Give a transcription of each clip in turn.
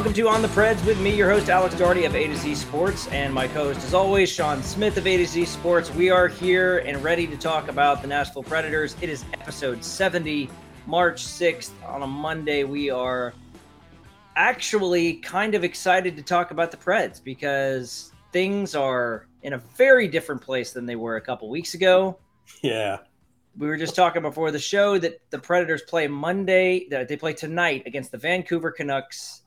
welcome to On the Preds with me, your host Alex Doherty of A to Z Sports, and my co-host, as always, Shaun Smith of A to Z Sports. We are here and ready to talk about the Nashville Predators. It is episode 70, March 6th on a Monday. We are actually kind of excited to talk about the Preds because things are in a very different place than they were a couple weeks ago. Yeah. We were just talking before the show that the Predators play Monday, that they play tonight against the Vancouver Canucks,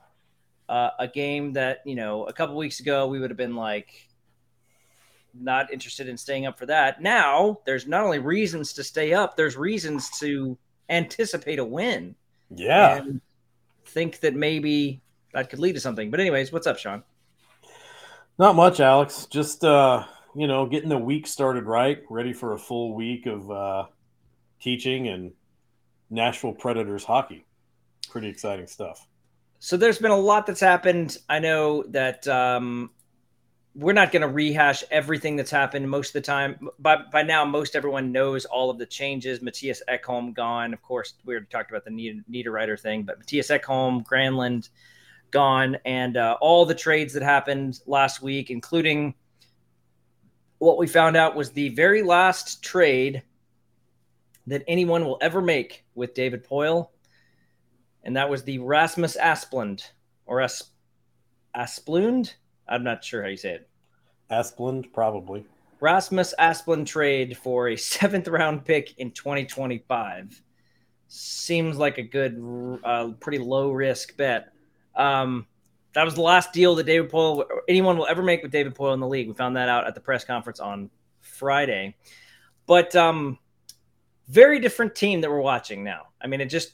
uh, a game that, you know, a couple weeks ago we would have been like not interested in staying up for that. Now, there's not only reasons to stay up, there's reasons to anticipate a win. Yeah. And think that maybe that could lead to something. But anyways, what's up, Shaun? Not much, Alex. Just uh, you know, getting the week started right, ready for a full week of uh, teaching and Nashville Predators hockey. Pretty exciting stuff. So there's been a lot that's happened. I know that um, we're not going to rehash everything that's happened most of the time. By by now, most everyone knows all of the changes. Matthias Ekholm gone. Of course, we already talked about the Niederreiter thing, but Matthias Ekholm, Granlund gone, and uh, all the trades that happened last week, including what we found out was the very last trade that anyone will ever make with David Poile and that was the Rasmus Asplund or As- Asplund. I'm not sure how you say it. Asplund, probably. Rasmus Asplund trade for a seventh round pick in 2025 seems like a good, uh, pretty low risk bet. Um, that was the last deal that David Poile, anyone will ever make with David Poile in the league. We found that out at the press conference on Friday. But um, very different team that we're watching now. I mean, it just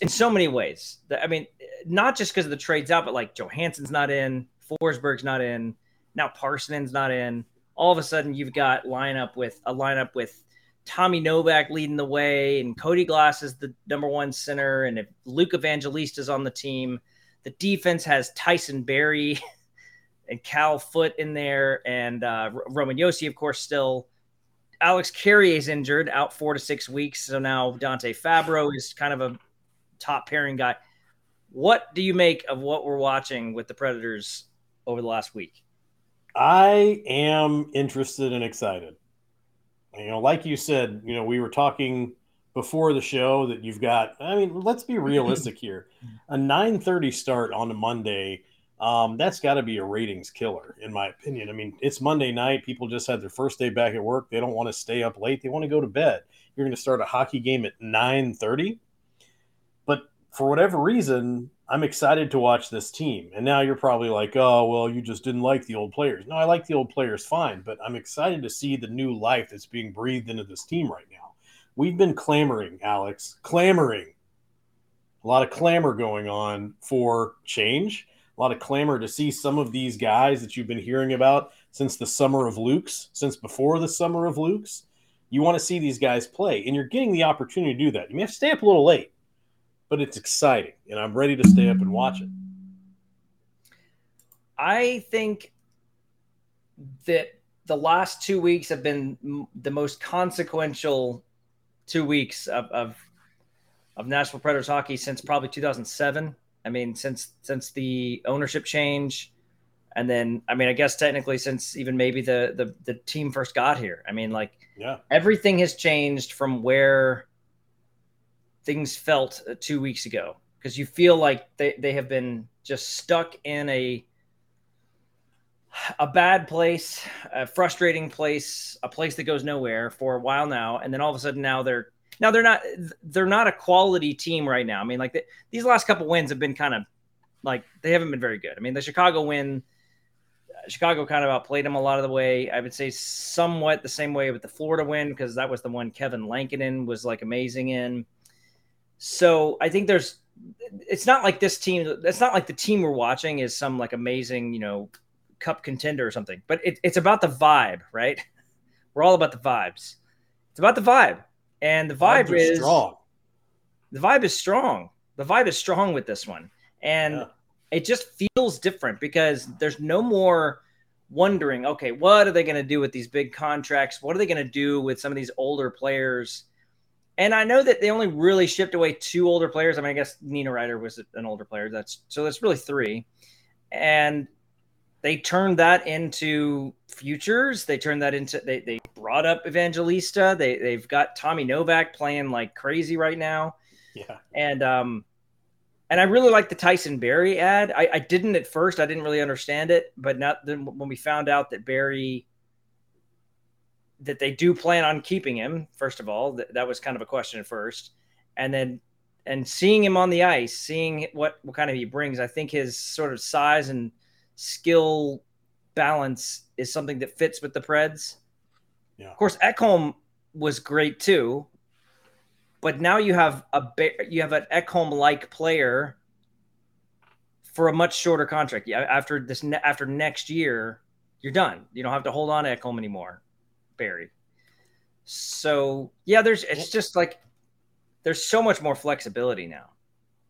in so many ways. I mean, not just because of the trades out, but like Johansen's not in, Forsberg's not in, now Parssinen's not in. All of a sudden, you've got lineup with a lineup with Tommy Novak leading the way, and Cody Glass is the number one center, and if Luke Evangelista is on the team, the defense has Tyson Barrie and Cal Foote in there, and uh, Roman Josi, of course, still. Alex Carrier is injured, out four to six weeks. So now Dante Fabbro is kind of a top pairing guy. What do you make of what we're watching with the Predators over the last week? I am interested and excited. You know, like you said, you know, we were talking before the show that you've got. I mean, let's be realistic here. A 9:30 start on a Monday, um, that's got to be a ratings killer, in my opinion. I mean, it's Monday night. People just had their first day back at work. They don't want to stay up late. They want to go to bed. You're going to start a hockey game at 9:30 for whatever reason, I'm excited to watch this team. And now you're probably like, oh, well, you just didn't like the old players. No, I like the old players fine, but I'm excited to see the new life that's being breathed into this team right now. We've been clamoring, Alex, clamoring. A lot of clamor going on for change, a lot of clamor to see some of these guys that you've been hearing about since the summer of Luke's, since before the summer of Luke's. You want to see these guys play, and you're getting the opportunity to do that. You may have to stay up a little late but it's exciting and I'm ready to stay up and watch it. I think that the last two weeks have been the most consequential two weeks of, of, of Nashville Predators hockey since probably 2007. I mean, since since the ownership change, and then I mean, I guess technically since even maybe the the, the team first got here. I mean, like, yeah, everything has changed from where things felt uh, two weeks ago because you feel like they, they have been just stuck in a a bad place, a frustrating place, a place that goes nowhere for a while now, and then all of a sudden now they're now they're not they're not a quality team right now. I mean, like the, these last couple wins have been kind of like they haven't been very good. I mean, the Chicago win, Chicago kind of outplayed them a lot of the way. I would say somewhat the same way with the Florida win because that was the one Kevin Lankinen was like amazing in. So I think there's it's not like this team it's not like the team we're watching is some like amazing, you know, cup contender or something. But it, it's about the vibe, right? We're all about the vibes. It's about the vibe. And the vibe is strong. The vibe is strong. The vibe is strong with this one. And yeah. it just feels different because there's no more wondering, okay, what are they going to do with these big contracts? What are they going to do with some of these older players? And I know that they only really shipped away two older players. I mean, I guess Niederreiter was an older player. That's so that's really three. And they turned that into futures. They turned that into they they brought up Evangelista. They they've got Tommy Novak playing like crazy right now. Yeah. And um and I really like the Tyson Barrie add. I, I didn't at first. I didn't really understand it, but now then when we found out that Barrie that they do plan on keeping him. First of all, that, that was kind of a question at first, and then and seeing him on the ice, seeing what what kind of he brings, I think his sort of size and skill balance is something that fits with the Preds. Yeah. Of course, Ekholm was great too, but now you have a you have an Ekholm like player for a much shorter contract. Yeah, after this after next year, you're done. You don't have to hold on to Ekholm anymore. Barrie. So yeah, there's it's just like there's so much more flexibility now.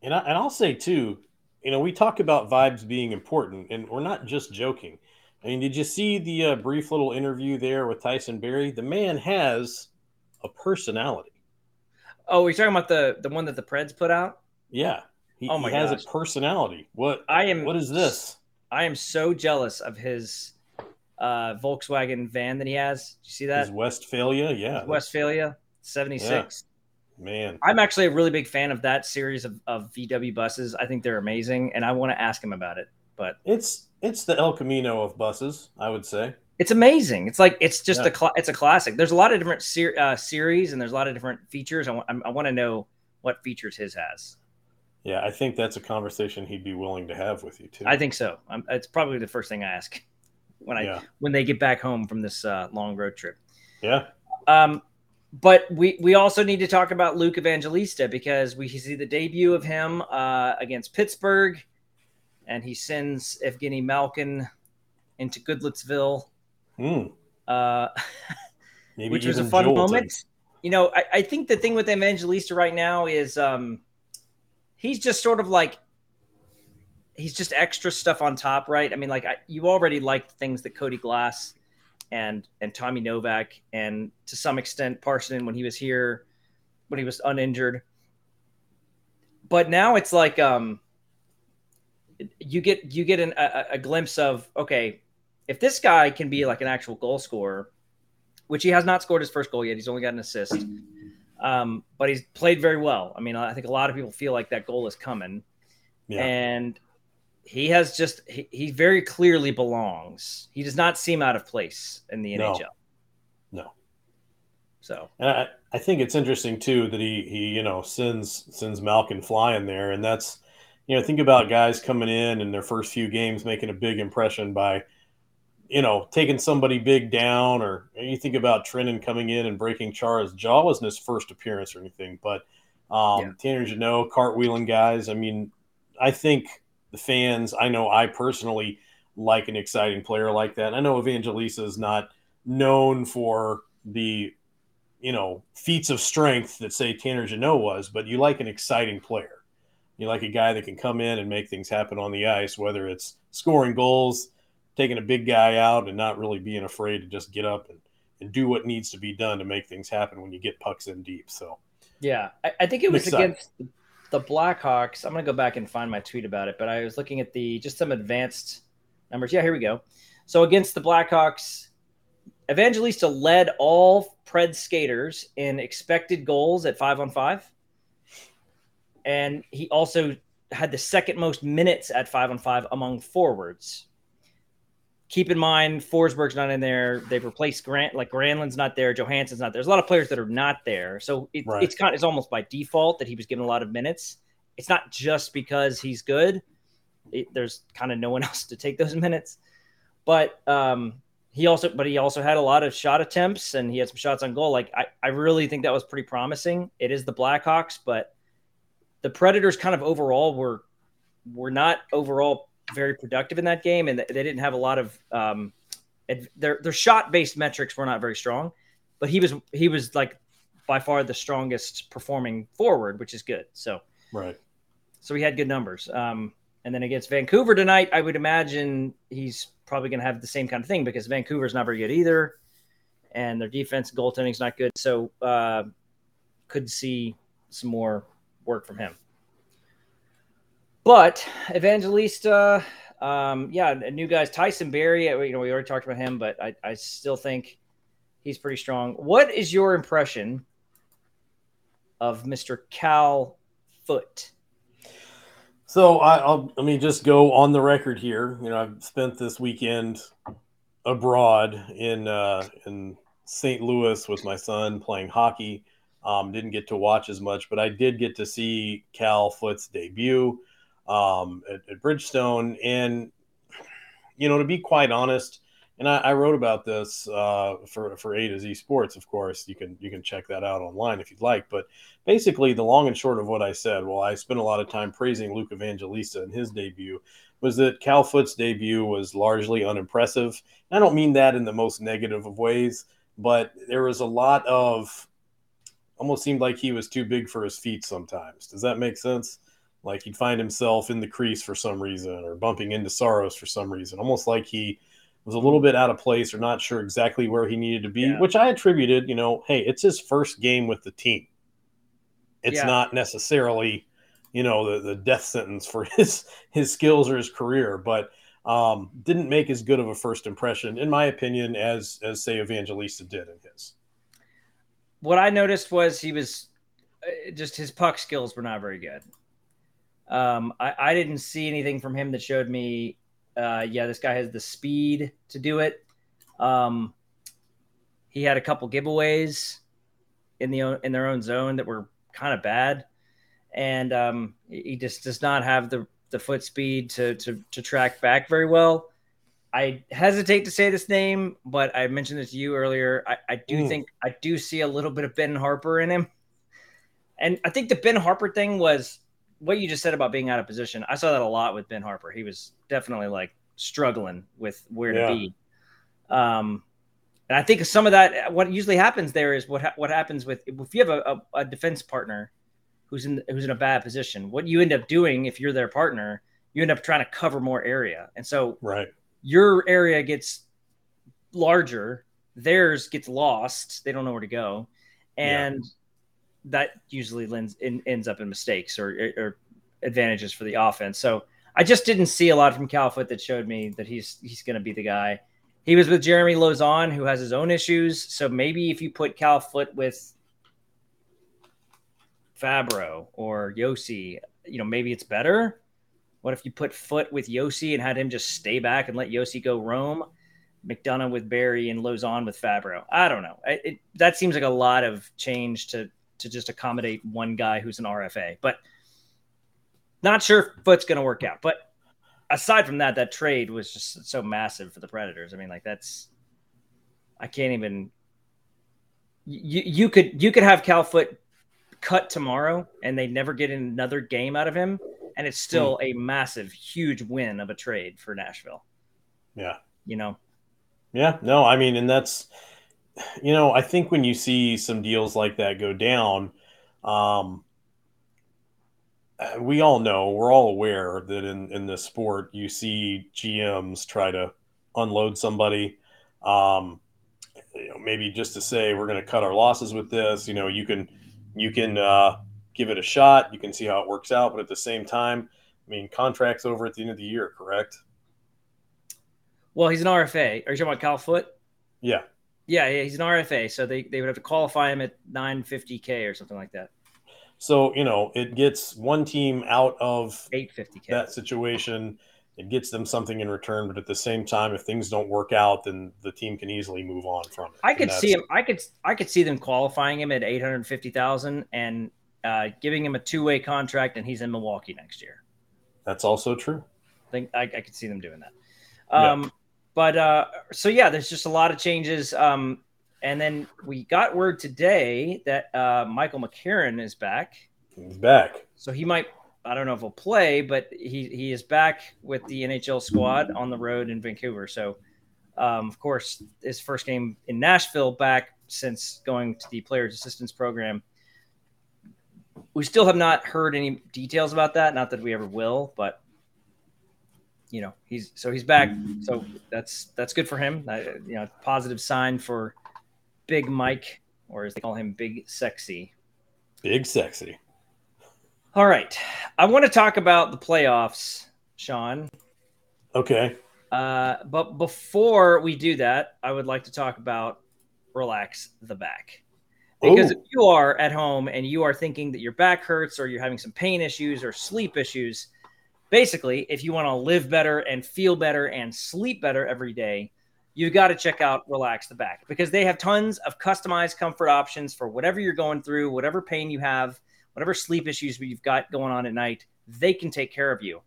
And I, and I'll say too, you know, we talk about vibes being important, and we're not just joking. I mean, did you see the uh, brief little interview there with Tyson Barrie? The man has a personality. Oh, you're talking about the the one that the Preds put out? Yeah. He, oh my he has gosh. a personality. What I am what is this? I am so jealous of his uh, Volkswagen van that he has. Did you see that? His Westfalia, yeah. His Westfalia, 76. Yeah. Man. I'm actually a really big fan of that series of, of VW buses. I think they're amazing, and I want to ask him about it. But it's it's the El Camino of buses, I would say. It's amazing. It's like it's just yeah. a cl- it's a classic. There's a lot of different ser- uh, series and there's a lot of different features. I, w- I want to know what features his has. Yeah, I think that's a conversation he'd be willing to have with you too. I think so. I'm, it's probably the first thing I ask when I yeah. when they get back home from this uh, long road trip. Yeah. Um, but we we also need to talk about Luke Evangelista because we see the debut of him uh, against Pittsburgh, and he sends Evgeny Malkin into Goodlettsville, mm. uh, which was a fun jolted. moment. You know, I, I, think the thing with Evangelista right now is um, he's just sort of like he's just extra stuff on top, right? I mean, like I, you already liked things that Cody Glass and and Tommy Novak and to some extent Parson when he was here when he was uninjured. But now it's like um you get you get an, a, a glimpse of okay, if this guy can be like an actual goal scorer, which he has not scored his first goal yet, he's only got an assist. Um, but he's played very well. I mean, I think a lot of people feel like that goal is coming. Yeah. And he has just he, he, very clearly belongs. He does not seem out of place in the no. NHL. No. So and I, I think it's interesting too that he he you know sends sends Malkin flying there, and that's you know think about guys coming in in their first few games making a big impression by you know taking somebody big down, or you think about Trenin coming in and breaking Chara's jaw wasn't his first appearance or anything, but um, yeah. Tanner Jeannot cartwheeling guys. I mean, I think the fans. I know I personally like an exciting player like that. I know Evangelista is not known for the you know feats of strength that say Tanner Jeannot was, but you like an exciting player. You like a guy that can come in and make things happen on the ice, whether it's scoring goals, taking a big guy out, and not really being afraid to just get up and, and do what needs to be done to make things happen when you get pucks in deep. So, yeah, I, I think it was against the Blackhawks, I'm going to go back and find my tweet about it, but I was looking at the just some advanced numbers. Yeah, here we go. So against the Blackhawks, Evangelista led all Pred skaters in expected goals at five on five. And he also had the second most minutes at five on five among forwards keep in mind Forsberg's not in there. They've replaced Grant, like Granlund's not there. Johansen's not there. There's a lot of players that are not there. So it, right. it's kind of, it's almost by default that he was given a lot of minutes. It's not just because he's good. It, there's kind of no one else to take those minutes. But um, he also, but he also had a lot of shot attempts and he had some shots on goal. Like I, I really think that was pretty promising. It is the Blackhawks, but the Predators kind of overall were were not overall very productive in that game, and they didn't have a lot of um, their their shot based metrics were not very strong, but he was he was like by far the strongest performing forward, which is good. So right, so he had good numbers. Um, and then against Vancouver tonight, I would imagine he's probably going to have the same kind of thing because Vancouver's not very good either, and their defense goaltending is not good. So uh, could see some more work from him. But Evangelista, um, yeah, new guys. Tyson Barrie, you know, we already talked about him, but I, I still think he's pretty strong. What is your impression of Mr. Cal Foote? So I, will let me just go on the record here. You know, I've spent this weekend abroad in uh, in St. Louis with my son playing hockey. Um, didn't get to watch as much, but I did get to see Cal Foote's debut um, at, at, Bridgestone. And you know, to be quite honest, and I, I wrote about this uh, for for A to Z Sports. Of course, you can you can check that out online if you'd like. But basically, the long and short of what I said, well, I spent a lot of time praising Luke Evangelista in his debut, was that Cal Foote's debut was largely unimpressive. And I don't mean that in the most negative of ways, but there was a lot of almost seemed like he was too big for his feet sometimes. Does that make sense? Like he'd find himself in the crease for some reason or bumping into Saros for some reason, almost like he was a little bit out of place or not sure exactly where he needed to be, yeah. which I attributed, you know, hey, it's his first game with the team. It's yeah. not necessarily, you know, the, the death sentence for his his skills or his career, but um, didn't make as good of a first impression, in my opinion, as as say Evangelista did in his. What I noticed was he was uh, just his puck skills were not very good. Um, I, I didn't see anything from him that showed me, uh, yeah, this guy has the speed to do it. Um, he had a couple giveaways in the in their own zone that were kind of bad, and um, he just does not have the the foot speed to to to track back very well. I hesitate to say this name, but I mentioned this to you earlier. I, I do mm. think I do see a little bit of Ben Harpur in him. And I think the Ben Harpur thing was what you just said about being out of position, I saw that a lot with Ben Harpur. He was definitely like struggling with where yeah. to be. Um, and I think some of that, what usually happens there is what ha- what happens with if you have a, a, a, defense partner who's in who's in a bad position. What you end up doing if you're their partner, you end up trying to cover more area, and so right your area gets larger, theirs gets lost. They don't know where to go, and yeah that usually lends, in, ends up in mistakes or, or advantages for the offense. So I just didn't see a lot from Cal Foote that showed me that he's he's going to be the guy. He was with Jeremy Lauzon, who has his own issues. So maybe if you put Cal Foote with Fabbro or Josi, you know, maybe it's better. What if you put Foote with Josi and had him just stay back and let Josi go roam? McDonagh with Barrie and Lozon with Fabbro. I don't know. It, it, that seems like a lot of change to to just accommodate one guy who's an RFA. But not sure if Foote's going to work out. But aside from that, that trade was just so massive for the Predators. I mean, like that's I can't even. You you could you could have Cal Foote cut tomorrow and they never get another game out of him, and it's still mm. a massive, huge win of a trade for Nashville. Yeah, you know. Yeah, no, I mean, and that's you know, I think when you see some deals like that go down, um, uh, we all know, we're all aware that in, in this sport, you see GMs try to unload somebody. Um, you know, maybe just to say we're going to cut our losses with this. You know, you can you can uh, give it a shot. You can see how it works out, but at the same time, I mean, contracts over at the end of the year, correct? Well, he's an RFA. Are you talking about Cal Foote? Yeah. Yeah, yeah, he's an RFA, so they, they would have to qualify him at 950k or something like that. So you know, it gets one team out of 850k that situation. It gets them something in return, but at the same time, if things don't work out, then the team can easily move on from it. I could see him. I could. I could see them qualifying him at 850,000 and uh, giving him a two way contract, and he's in Milwaukee next year. That's also true. I think I, I could see them doing that. Um, yeah. But uh, so yeah, there's just a lot of changes. Um, and then we got word today that uh, Michael McCarron is back. He's back. So he might. I don't know if he'll play, but he he is back with the NHL squad on the road in Vancouver. So, um, of course, his first game in Nashville back since going to the Players Assistance Program. We still have not heard any details about that. Not that we ever will, but you know he's so he's back so that's that's good for him you know positive sign for big mike or as they call him big sexy Big sexy. All right. I want to talk about the playoffs, Shaun. Okay. Uh, but before we do that, I would like to talk about relax the back. Because Ooh. if you are at home and you are thinking that your back hurts or you're having some pain issues or sleep issues, basically, if you want to live better and feel better and sleep better every day, you've got to check out Relax the Back because they have tons of customized comfort options for whatever you're going through, whatever pain you have, whatever sleep issues you've got going on at night. They can take care of you.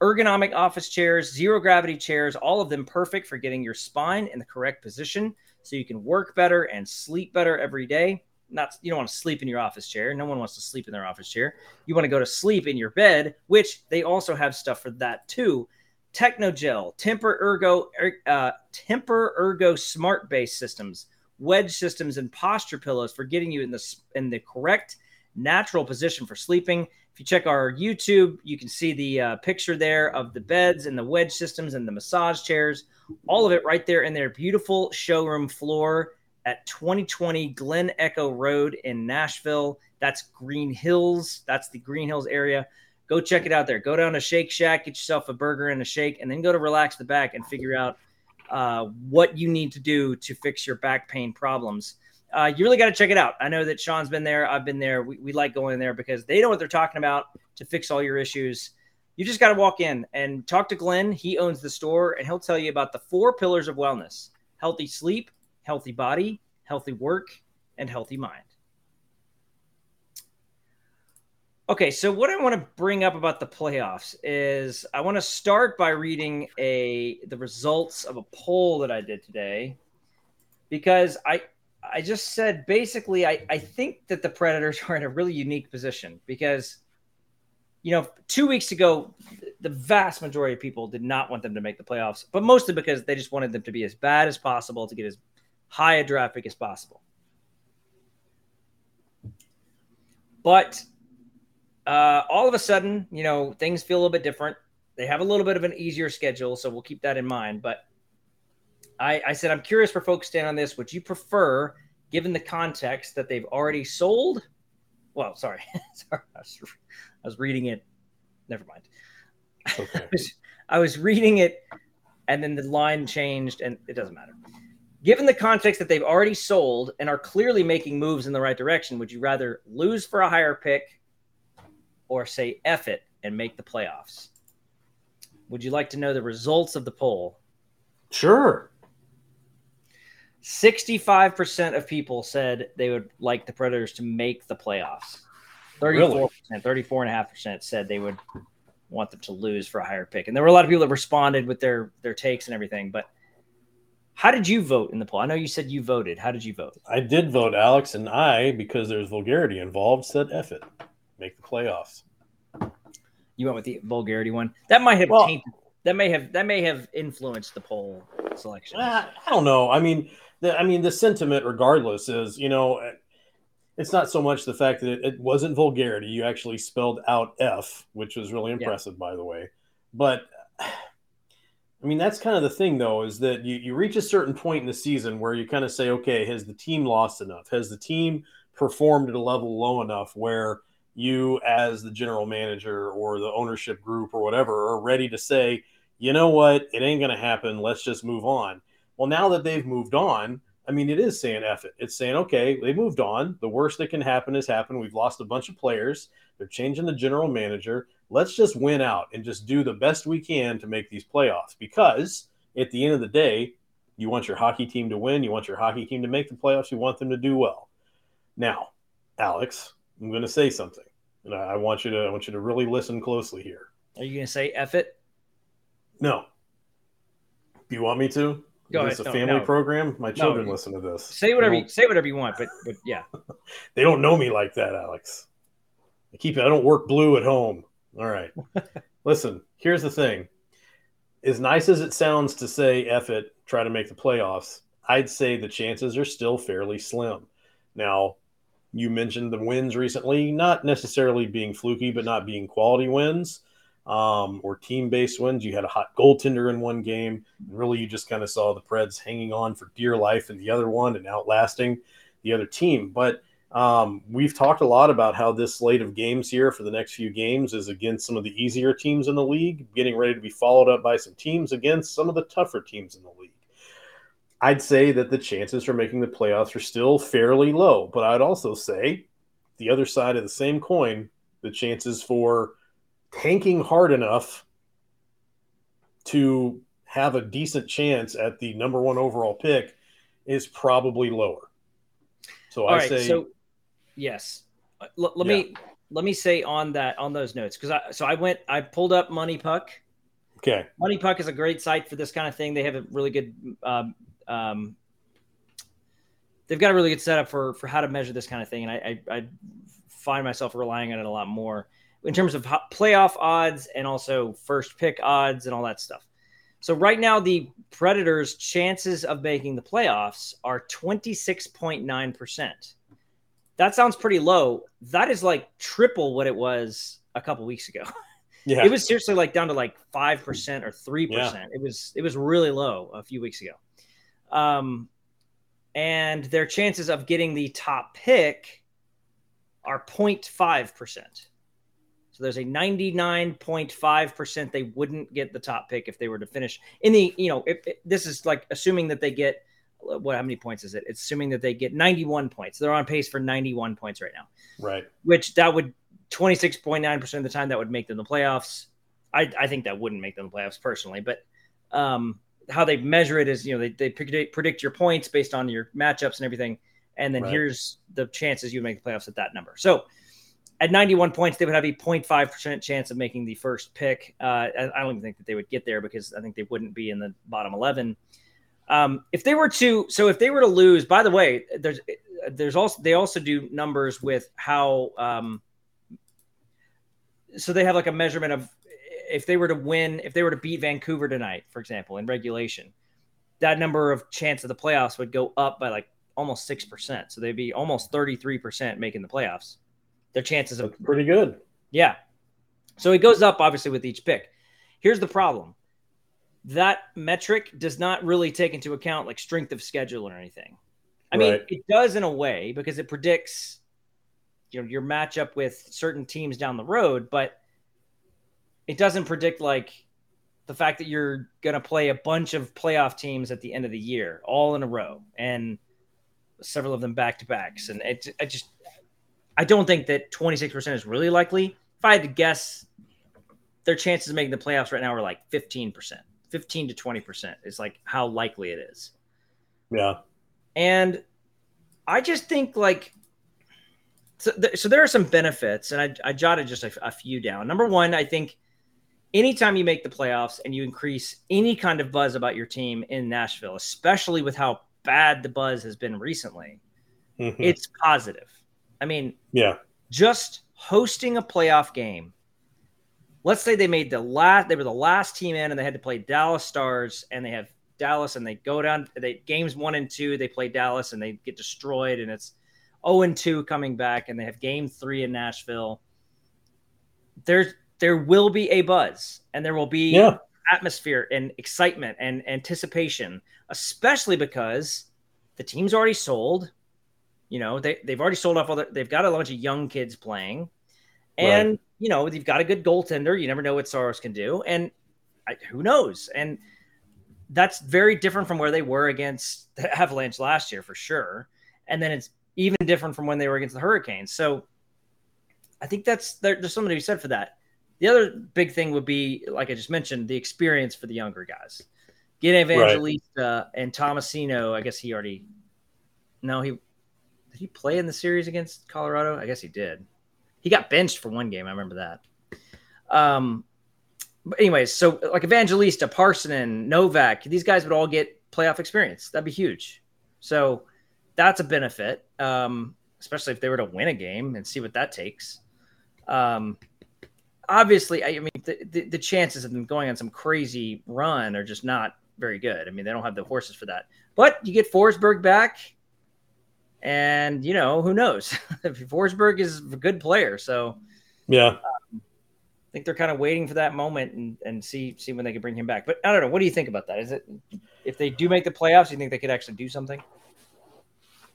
Ergonomic office chairs, zero gravity chairs, all of them perfect for getting your spine in the correct position so you can work better and sleep better every day. Not you don't want to sleep in your office chair. No one wants to sleep in their office chair. You want to go to sleep in your bed, which they also have stuff for that too. Technogel, Tempur Ergo, er, uh, Tempur Ergo Smart Base systems, wedge systems, and posture pillows for getting you in the in the correct natural position for sleeping. If you check our YouTube, you can see the uh, picture there of the beds and the wedge systems and the massage chairs. All of it right there in their beautiful showroom floor at 2020 Glen Echo Road in Nashville. That's Green Hills. That's the Green Hills area. Go check it out there. Go down to Shake Shack, get yourself a burger and a shake, and then go to Relax the Back and figure out uh, what you need to do to fix your back pain problems. Uh, you really got to check it out. I know that Shaun's been there. I've been there. We, we like going there because they know what they're talking about to fix all your issues. You just got to walk in and talk to Glenn. He owns the store and he'll tell you about the four pillars of wellness healthy sleep, healthy body, healthy work, and healthy mind. Okay, so what I want to bring up about the playoffs is I want to start by reading a the results of a poll that I did today because I I just said basically I, I think that the Predators are in a really unique position because you know, two weeks ago, the vast majority of people did not want them to make the playoffs, but mostly because they just wanted them to be as bad as possible to get as high a draft pick as possible. But uh, all of a sudden, you know, things feel a little bit different. They have a little bit of an easier schedule, so we'll keep that in mind. But I, I said, I'm curious for folks to stand on this. Would you prefer, given the context that they've already sold? Well, sorry, sorry, I was, I was, reading it. Never mind. Okay. I, was, I was reading it, and then the line changed, and it doesn't matter. Given the context that they've already sold and are clearly making moves in the right direction, would you rather lose for a higher pick or say F it and make the playoffs? Would you like to know the results of the poll? Sure. 65% of people said they would like the Predators to make the playoffs. 34%, really? 34.5% said they would want them to lose for a higher pick. And there were a lot of people that responded with their their takes and everything, but how did you vote in the poll? I know you said you voted. How did you vote? I did vote, Alex, and I, because there's vulgarity involved, said F it make the playoffs. You went with the vulgarity one. That might have well, tainted, that may have that may have influenced the poll selection. I don't know. I mean, the, I mean, the sentiment, regardless, is you know, it's not so much the fact that it, it wasn't vulgarity. You actually spelled out F, which was really impressive, yeah. by the way. But I mean, that's kind of the thing, though, is that you, you reach a certain point in the season where you kind of say, okay, has the team lost enough? Has the team performed at a level low enough where you as the general manager or the ownership group or whatever are ready to say, you know what, it ain't going to happen. Let's just move on. Well, now that they've moved on, I mean, it is saying F it. It's saying, okay, they moved on. The worst that can happen has happened. We've lost a bunch of players. They're changing the general manager. Let's just win out and just do the best we can to make these playoffs because at the end of the day, you want your hockey team to win. You want your hockey team to make the playoffs. You want them to do well. Now, Alex, I'm going to say something, and I want you to I want you to really listen closely here. Are you going to say F it? No. Do you want me to? Go Is this a family no. program? My children no. listen to this. Say whatever you say whatever you want, but but yeah. they don't know me like that, Alex. I keep it. I don't work blue at home. All right. listen, here's the thing. As nice as it sounds to say F it, try to make the playoffs, I'd say the chances are still fairly slim. Now, you mentioned the wins recently, not necessarily being fluky, but not being quality wins um, or team based wins. You had a hot goaltender in one game. And really, you just kind of saw the Preds hanging on for dear life in the other one and outlasting the other team. But Um, we've talked a lot about how this slate of games here for the next few games is against some of the easier teams in the league, getting ready to be followed up by some teams against some of the tougher teams in the league. I'd say that the chances for making the playoffs are still fairly low, but I'd also say the other side of the same coin, the chances for tanking hard enough to have a decent chance at the number one overall pick is probably lower. So All I right, say, so yes, Uh, L- let Yeah. me let me say on that on those notes because I so I went I pulled up Money Puck. okay, Money Puck is a great site for this kind of thing. They have a really good um, um, they've got a really good setup for for how to measure this kind of thing, and I I, I find myself relying on it a lot more in terms of ho- playoff odds and also first pick odds and all that stuff. So right now, the Predators' chances of making the playoffs are twenty six point nine percent. That sounds pretty low. That is like triple what it was a couple weeks ago. yeah, It was seriously like down to like five percent or three percent. It was it was really low a few weeks ago. Um, and their chances of getting the top pick are 0.5 percent. So there's a 99.5 percent they wouldn't get the top pick if they were to finish in the you know if, if- this is like assuming that they get what how many points is it? It's assuming that they get 91 points. They're on pace for 91 points right now right, which that would 26.9% of the time that would make them the playoffs. I, I think that wouldn't make them the playoffs personally, but um, how they measure it is, you know, they, they predict, predict your points based on your matchups and everything. And then Right. here's the chances you make the playoffs at that number. So at 91 points, they would have a 0.5% chance of making the first pick. Uh, I I don't even think that they would get there because I think they wouldn't be in the bottom 11. Um, if they were to, so if they were to lose, by the way, there's, there's also, they also do numbers with how, um, so they have like a measurement of if they were to win, if they were to beat Vancouver tonight, for example, in regulation, that number of chance of the playoffs would go up by like almost six percent. So they'd be almost thirty three percent making the playoffs. Their chances of pretty good. yeah. So it goes up obviously with each pick. Here's the problem. That metric does not really take into account like strength of schedule or anything. I mean, it does in a way because it predicts you know your matchup with certain teams down the road, but it doesn't predict like the fact that you're going to play a bunch of playoff teams at the end of the year all in a row and several of them back to backs and it I just I don't think that 26% is really likely. If I had to guess, their chances of making the playoffs right now are like 15%. 15 to 20% is like how likely it is. Yeah, And I just think like so, th- so there are some benefits, and I, I jotted just a, a few down. Number one, I think anytime you make the playoffs and you increase any kind of buzz about your team in Nashville, especially with how bad the buzz has been recently, Mhm. it's positive. I mean, yeah, just hosting a playoff game. Let's say they made the last they were the last team in and they had to play Dallas Stars and they have Dallas and they go down they games 1 and 2 they play Dallas and they get destroyed and it's 0 and 2 coming back and they have game 3 in Nashville. There's there will be a buzz and there will be yeah, atmosphere and excitement and anticipation, especially because the team's already sold. You know, they, they've already sold off all the, they've got a bunch of young kids playing. And, Right. You know, they've got a good goaltender. You never know what Saros can do. And I, who knows? And that's very different from where they were against the Avalanche last year, for sure. And then it's even different from when they were against the Hurricanes. So I think that's there, there's something to be said for that. The other big thing would be, like I just mentioned, the experience for the younger guys. Get Evangelista and Tomasino. I guess he already. No, he did he play in the series against Colorado? I guess he did. He got benched for one game. I remember that. Um, but anyways, so like Evangelista, Parssinen, Novak, these guys would all get playoff experience. That'd be huge. So that's a benefit, um, especially if they were to win a game and see what that takes. Um, obviously, I, I mean, the, the, the chances of them going on some crazy run are just not very good. I mean, they don't have the horses for that. But you get Forsberg back, and you know who knows? Forsberg is a good player, so yeah. Um, I think they're kind of waiting for that moment and, and see see when they can bring him back. But I don't know. What do you think about that? Is it if they do make the playoffs, you think they could actually do something?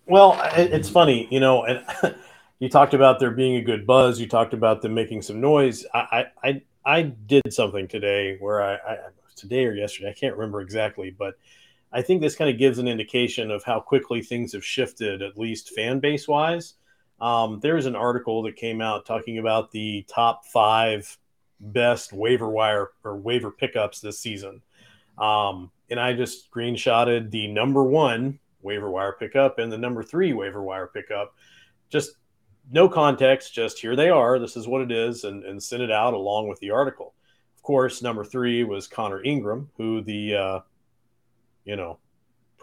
Well, it's funny, you know, and you talked about there being a good buzz. You talked about them making some noise. I I I did something today where I, I today or yesterday, I can't remember exactly, but I think this kind of gives an indication of how quickly things have shifted, at least fan base wise. Um, there's an article that came out talking about the top five best waiver wire or waiver pickups this season. Um, and I just screenshotted the number one waiver wire pickup and the number three waiver wire pickup. Just no context, just here they are. This is what it is, and, and sent it out along with the article. Of course, number three was Connor Ingram, who the uh, you know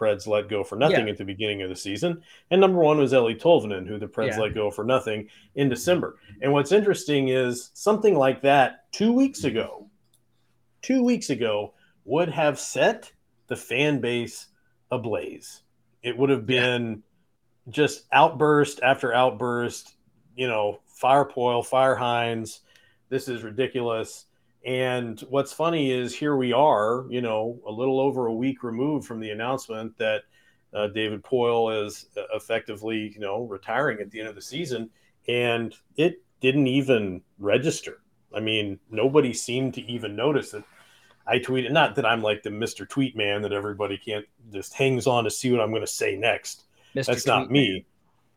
Preds let go for nothing yeah. at the beginning of the season. And number one was Eeli Tolvanen, who the Preds yeah. let go for nothing in December. And what's interesting is something like that two weeks ago, two weeks ago, would have set the fan base ablaze. It would have been yeah. just outburst after outburst, you know, fire Poile, fire. This is ridiculous. And what's funny is here we are, you know, a little over a week removed from the announcement that uh, David Poile is uh, effectively, you know, retiring at the end of the season, and it didn't even register. I mean, nobody seemed to even notice it. I tweeted, not that I'm like the Mr. Tweet man that everybody can't just hangs on to see what I'm going to say next. Mr. That's Tweet not me. Man.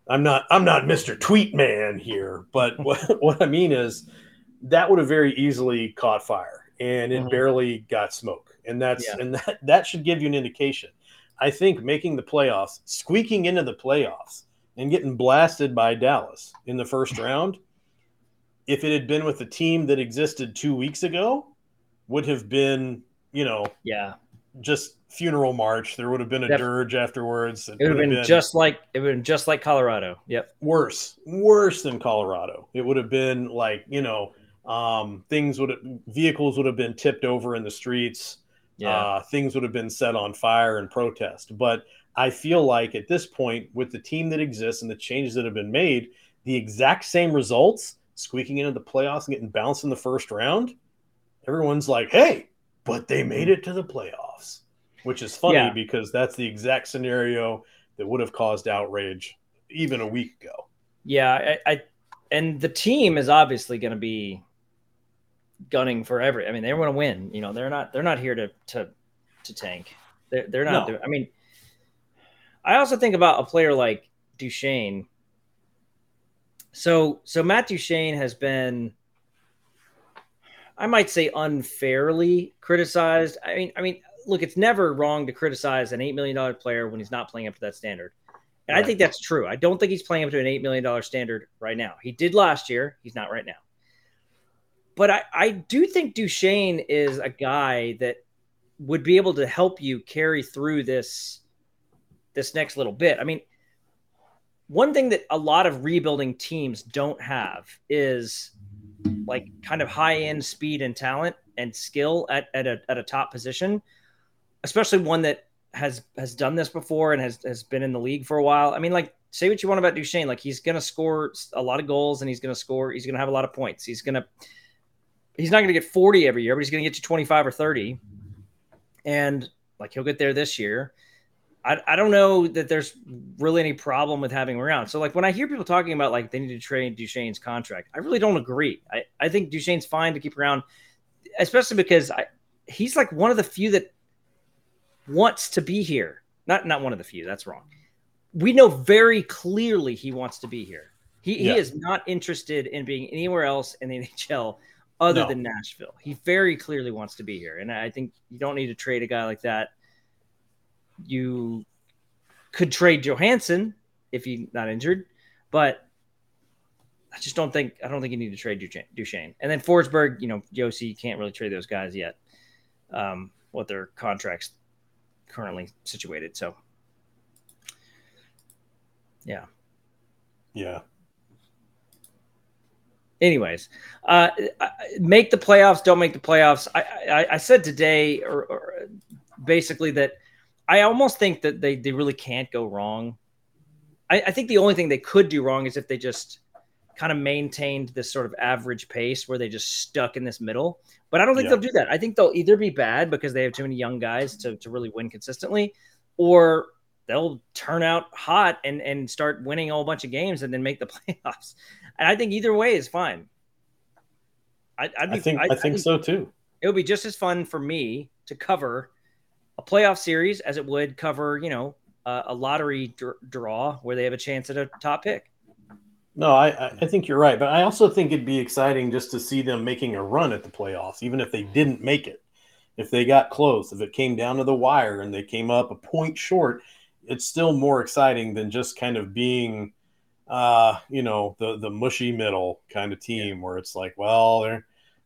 I'm not. I'm not Mr. Tweet man here. But what what I mean is that would have very easily caught fire and it mm-hmm. barely got smoke. And that's yeah. and that, that should give you an indication. I think making the playoffs, squeaking into the playoffs and getting blasted by Dallas in the first round, if it had been with the team that existed two weeks ago, would have been, you know, yeah, just funeral march. There would have been a dirge afterwards. It, it would have been, been, just like it would have been just like Colorado. Yep. Worse, worse than Colorado. It would have been like you know um, things would have, vehicles would have been tipped over in the streets. Yeah. Uh, things would have been set on fire in protest. But I feel like at this point, with the team that exists and the changes that have been made, the exact same results, squeaking into the playoffs and getting bounced in the first round, everyone's like, hey, but they made it to the playoffs, which is funny yeah. because that's the exact scenario that would have caused outrage even a week ago. Yeah, I, I and the team is obviously going to be gunning for every. I mean, they want to win. You know, they're not they're not here to to to tank. They're they're not. No. I mean, I also think about a player like Duchene. So so Matt Duchene has been, I might say, unfairly criticized. I mean, I mean, look, it's never wrong to criticize an eight million dollar player when he's not playing up to that standard. And right. I think that's true. I don't think he's playing up to an $8 million standard right now. He did last year. He's not right now. But I, I do think Duchene is a guy that would be able to help you carry through this this next little bit. I mean, one thing that a lot of rebuilding teams don't have is like kind of high end speed and talent and skill at, at, a, at a top position, especially one that has has done this before and has has been in the league for a while. I mean, like say what you want about Duchene, like he's to score a lot of goals and he's to score. He's to have a lot of points. He's to he's not going to get 40 every year, but he's going to get you 25 or 30. And like he'll get there this year. I, I don't know that there's really any problem with having him around. So like when I hear people talking about like they need to trade Duchene's contract, I really don't agree. I, I think Duchene's fine to keep around, especially because I, he's like one of the few that wants to be here. Not not one of the few. That's wrong. We know very clearly he wants to be here. He, yeah. he is not interested in being anywhere else in the NHL other no. than Nashville. He very clearly wants to be here, and I think you don't need to trade a guy like that. You could trade Johansen if he's not injured, but I just don't think I don't think you need to trade Duchene. And then Forsberg, you know, Josi can't really trade those guys yet. Um, what their contracts currently situated. So, yeah. Yeah. Anyways, uh, make the playoffs. Don't make the playoffs. I, I, I said today, or, or, basically that I almost think that they, they really can't go wrong. I, I think the only thing they could do wrong is if they just kind of maintained this sort of average pace where they just stuck in this middle. But I don't think yeah. they'll do that. I think they'll either be bad because they have too many young guys to, to really win consistently, or they'll turn out hot and and start winning a whole bunch of games and then make the playoffs. And I think either way is fine. I, I'd be, I think I, I, think, think so too. It would be just as fun for me to cover a playoff series as it would cover, you know, uh, a lottery dr- draw where they have a chance at a top pick. No, I, I think you're right, but I also think it'd be exciting just to see them making a run at the playoffs, even if they didn't make it. If they got close, if it came down to the wire and they came up a point short, it's still more exciting than just kind of being, uh, you know, the the mushy middle kind of team where it's like, well, they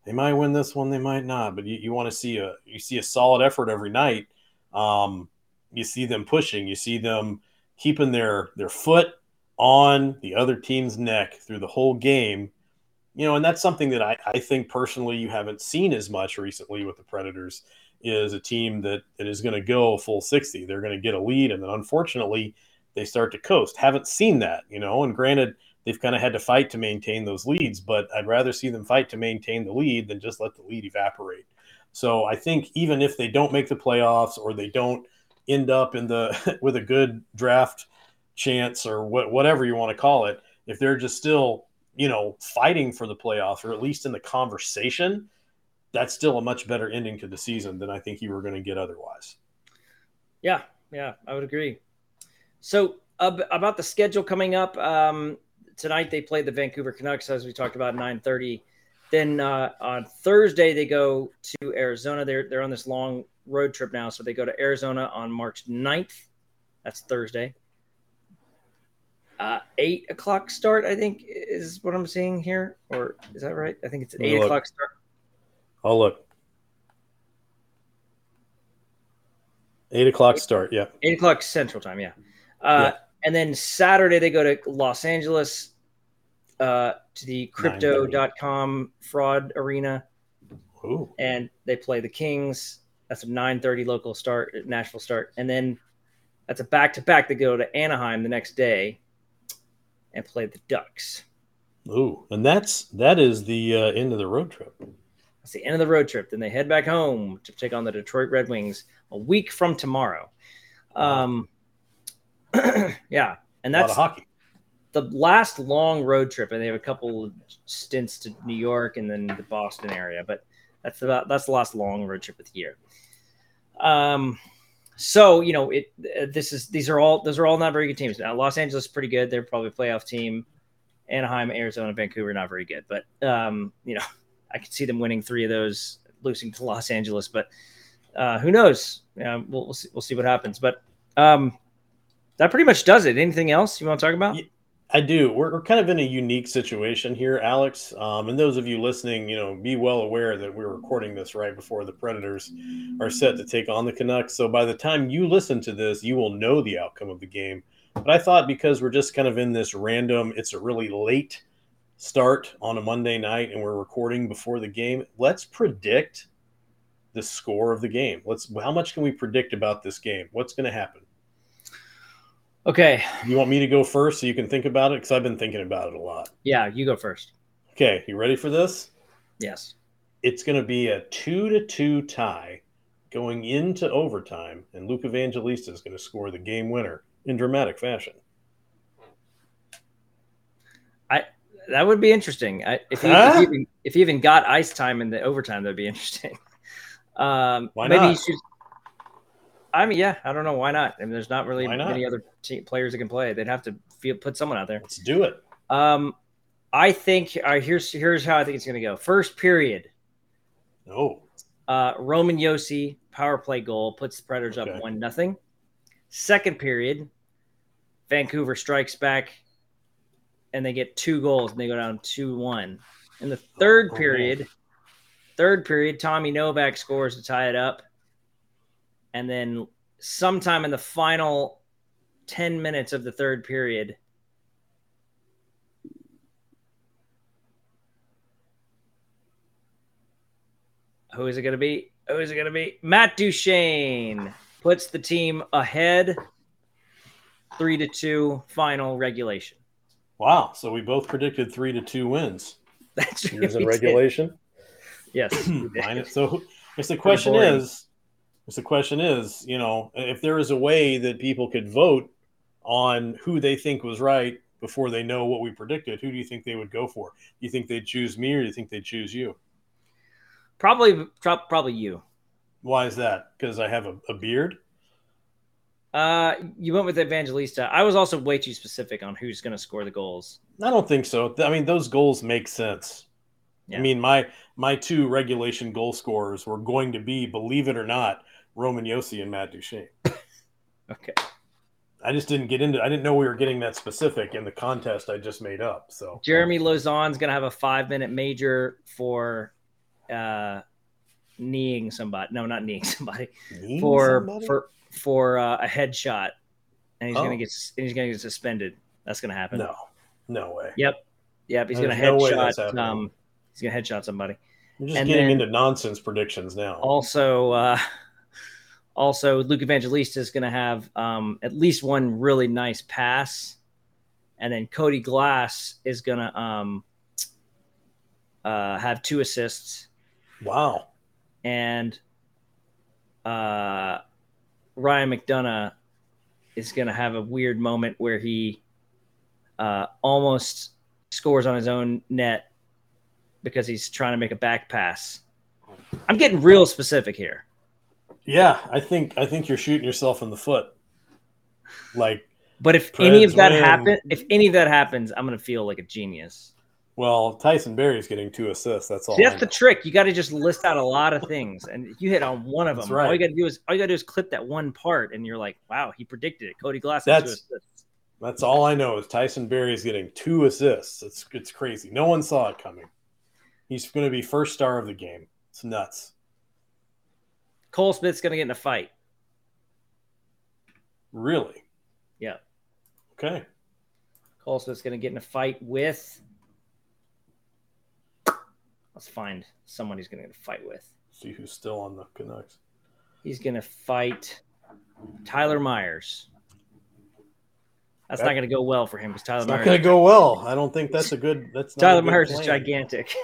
they might win this one, they might not, but you, you want to see a you see a solid effort every night. Um, you see them pushing, you see them keeping their their foot on the other team's neck through the whole game. You know, and that's something that I, I think personally you haven't seen as much recently with the Predators is a team that, that is going to go full 60. They're going to get a lead, and then unfortunately, they start to coast. Haven't seen that, you know, and granted, they've kind of had to fight to maintain those leads, but I'd rather see them fight to maintain the lead than just let the lead evaporate. So I think even if they don't make the playoffs or they don't end up in the with a good draft chance or what, whatever you want to call it, if they're just still, you know, fighting for the playoffs or at least in the conversation, that's still a much better ending to the season than I think you were going to get otherwise. Yeah, yeah, I would agree. So uh, about the schedule coming up, um, tonight they play the Vancouver Canucks as we talked about 9:30. Then uh, on Thursday they go to Arizona. They're they're on this long road trip now, so they go to Arizona on March 9th. That's Thursday uh, eight o'clock start. I think is what I'm seeing here, or is that right? I think it's an eight o'clock start. I'll look. Eight o'clock eight, start. Yeah. Eight o'clock Central Time. Yeah. Uh, yeah. And then Saturday they go to Los Angeles uh, to the crypto.com fraud arena. Ooh. And they play the Kings. That's a 9:30 local start, Nashville start, and then that's a back to back. They go to Anaheim the next day and play the Ducks. Ooh, and that's that is the uh, end of the road trip. That's the end of the road trip. Then they head back home to take on the Detroit Red Wings a week from tomorrow. Um, yeah, and that's hockey. The last long road trip, and they have a couple stints to New York and then the Boston area, but that's about that's the last long road trip of the year. Um, so you know, it uh, this is these are all those are all not very good teams. Now Los Angeles is pretty good; they're probably a playoff team. Anaheim, Arizona, Vancouver not very good, but um, you know, I could see them winning three of those, losing to Los Angeles. But uh, who knows? we'll we'll see, we'll see what happens. But um, that pretty much does it. Anything else you want to talk about? I do. We're, we're kind of in a unique situation here, Alex. Um, and those of you listening, you know, be well aware that we're recording this right before the Predators are set to take on the Canucks. So by the time you listen to this, you will know the outcome of the game. But I thought because we're just kind of in this random, it's a really late start on a Monday night and we're recording before the game, let's predict the score of the game. Let's how much can we predict about this game? What's going to happen? Okay. You want me to go first so you can think about it? Because I've been thinking about it a lot. Yeah, you go first. Okay. You ready for this? Yes. It's going to be a two to two tie going into overtime, and Luke Evangelista is going to score the game winner in dramatic fashion. I that would be interesting. I, if, he, huh? if, he even, if, he, even, got ice time in the overtime, that'd be interesting. Um, Why maybe not? he should I mean, yeah, I don't know why not. I mean, there's not really not? many other team, players that can play. They'd have to feel, put someone out there. Let's do it. Um, I think uh, here's here's how I think it's going to go. First period. Oh. Uh, Roman Josi power play goal puts the Predators okay. up one nothing. Second period, Vancouver strikes back, and they get two goals and they go down two one. In the oh, third oh, period, third period, Tommy Novak scores to tie it up. And then sometime in the final 10 minutes of the third period who is it going to be? Who is it going to be? Matt duchene puts the team ahead. Three to two final regulation wow so we both predicted three to two wins that's in regulation yes so if the question is So the question is, you know, if there is a way that people could vote on who they think was right before they know what we predicted, who do you think they would go for? Do you think they'd choose me or do you think they'd choose you? Probably, probably you. Why is that? Because I have a, a beard. Uh, you went with Evangelista. I was also way too specific on who's going to score the goals. I don't think so. I mean, those goals make sense. Yeah. I mean, my my two regulation goal scorers were going to be, believe it or not, Roman Josi and Matt Duchene. okay. I just didn't get into. I didn't know we were getting that specific in the contest I just made up. So Jeremy Lauzon's going to have a five minute major for uh, kneeing somebody. No, not kneeing somebody. Kneeing for somebody? for for uh, a headshot, and he's oh. gonna get he's gonna get suspended. That's gonna happen. No, no way. Yep, yep. He's There's gonna no headshot. Um, he's gonna headshot somebody. You're just and getting into nonsense predictions now. Also, uh, also Luke Evangelista is gonna have um, at least one really nice pass, and then Cody Glass is gonna um, uh, have two assists. Wow. And uh, Ryan McDonagh is going to have a weird moment where he uh, almost scores on his own net because he's trying to make a back pass. I'm getting real specific here. Yeah, I think I think you're shooting yourself in the foot. Like, but if any of that happens, if any of that happens, I'm gonna feel like a genius. Well, Tyson Barrie's getting two assists. That's all. See, that's the trick. You got to just list out a lot of things, and you hit on one of them. Right. All you got to do is all you got to do is clip that one part, and you're like, "Wow, he predicted it." Cody Glass. That's that's all I know is Tyson Barrie is getting two assists. It's it's crazy. No one saw it coming. He's going to be first star of the game. It's nuts. Cole Smith's going to get in a fight. Really? Yeah. Okay. Cole Smith's going to get in a fight with Let's find someone he's going to fight with. See who's still on the Canucks. He's going to fight Tyler Myers. That's that, not going to go well for him because Tyler. It's Myers not going to go well. I don't think that's a good. That's Tyler good Myers plan. is gigantic.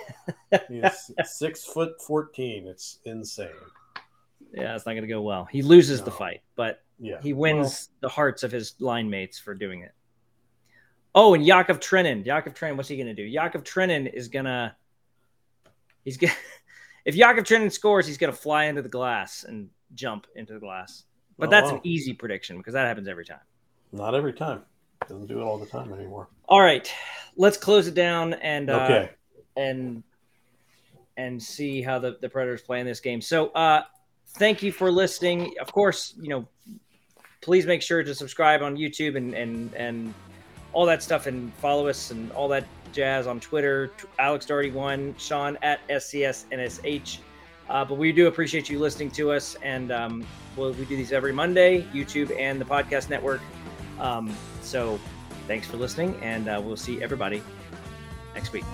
He's six foot fourteen. It's insane. Yeah, it's not going to go well. He loses no. the fight, but yeah. he wins well, the hearts of his line mates for doing it. Oh, and Yakov Trenin. Yakov Trenin, what's he going to do? Yakov Trenin is going to He's going if Yakov Trenin scores, he's going to fly into the glass and jump into the glass. But oh, that's wow. an easy prediction because that happens every time. Not every time. Doesn't do it all the time anymore. All right, let's close it down and uh, okay. and and see how the the Predators play in this game. So, uh, thank you for listening. Of course, you know, please make sure to subscribe on YouTube and and and all that stuff and follow us and all that Jazz on Twitter, Alex Doherty one, Shaun at SCSNSH. Uh, but we do appreciate you listening to us, and um, we'll, we do these every Monday, YouTube and the podcast network. Um, so thanks for listening, and uh, we'll see everybody next week.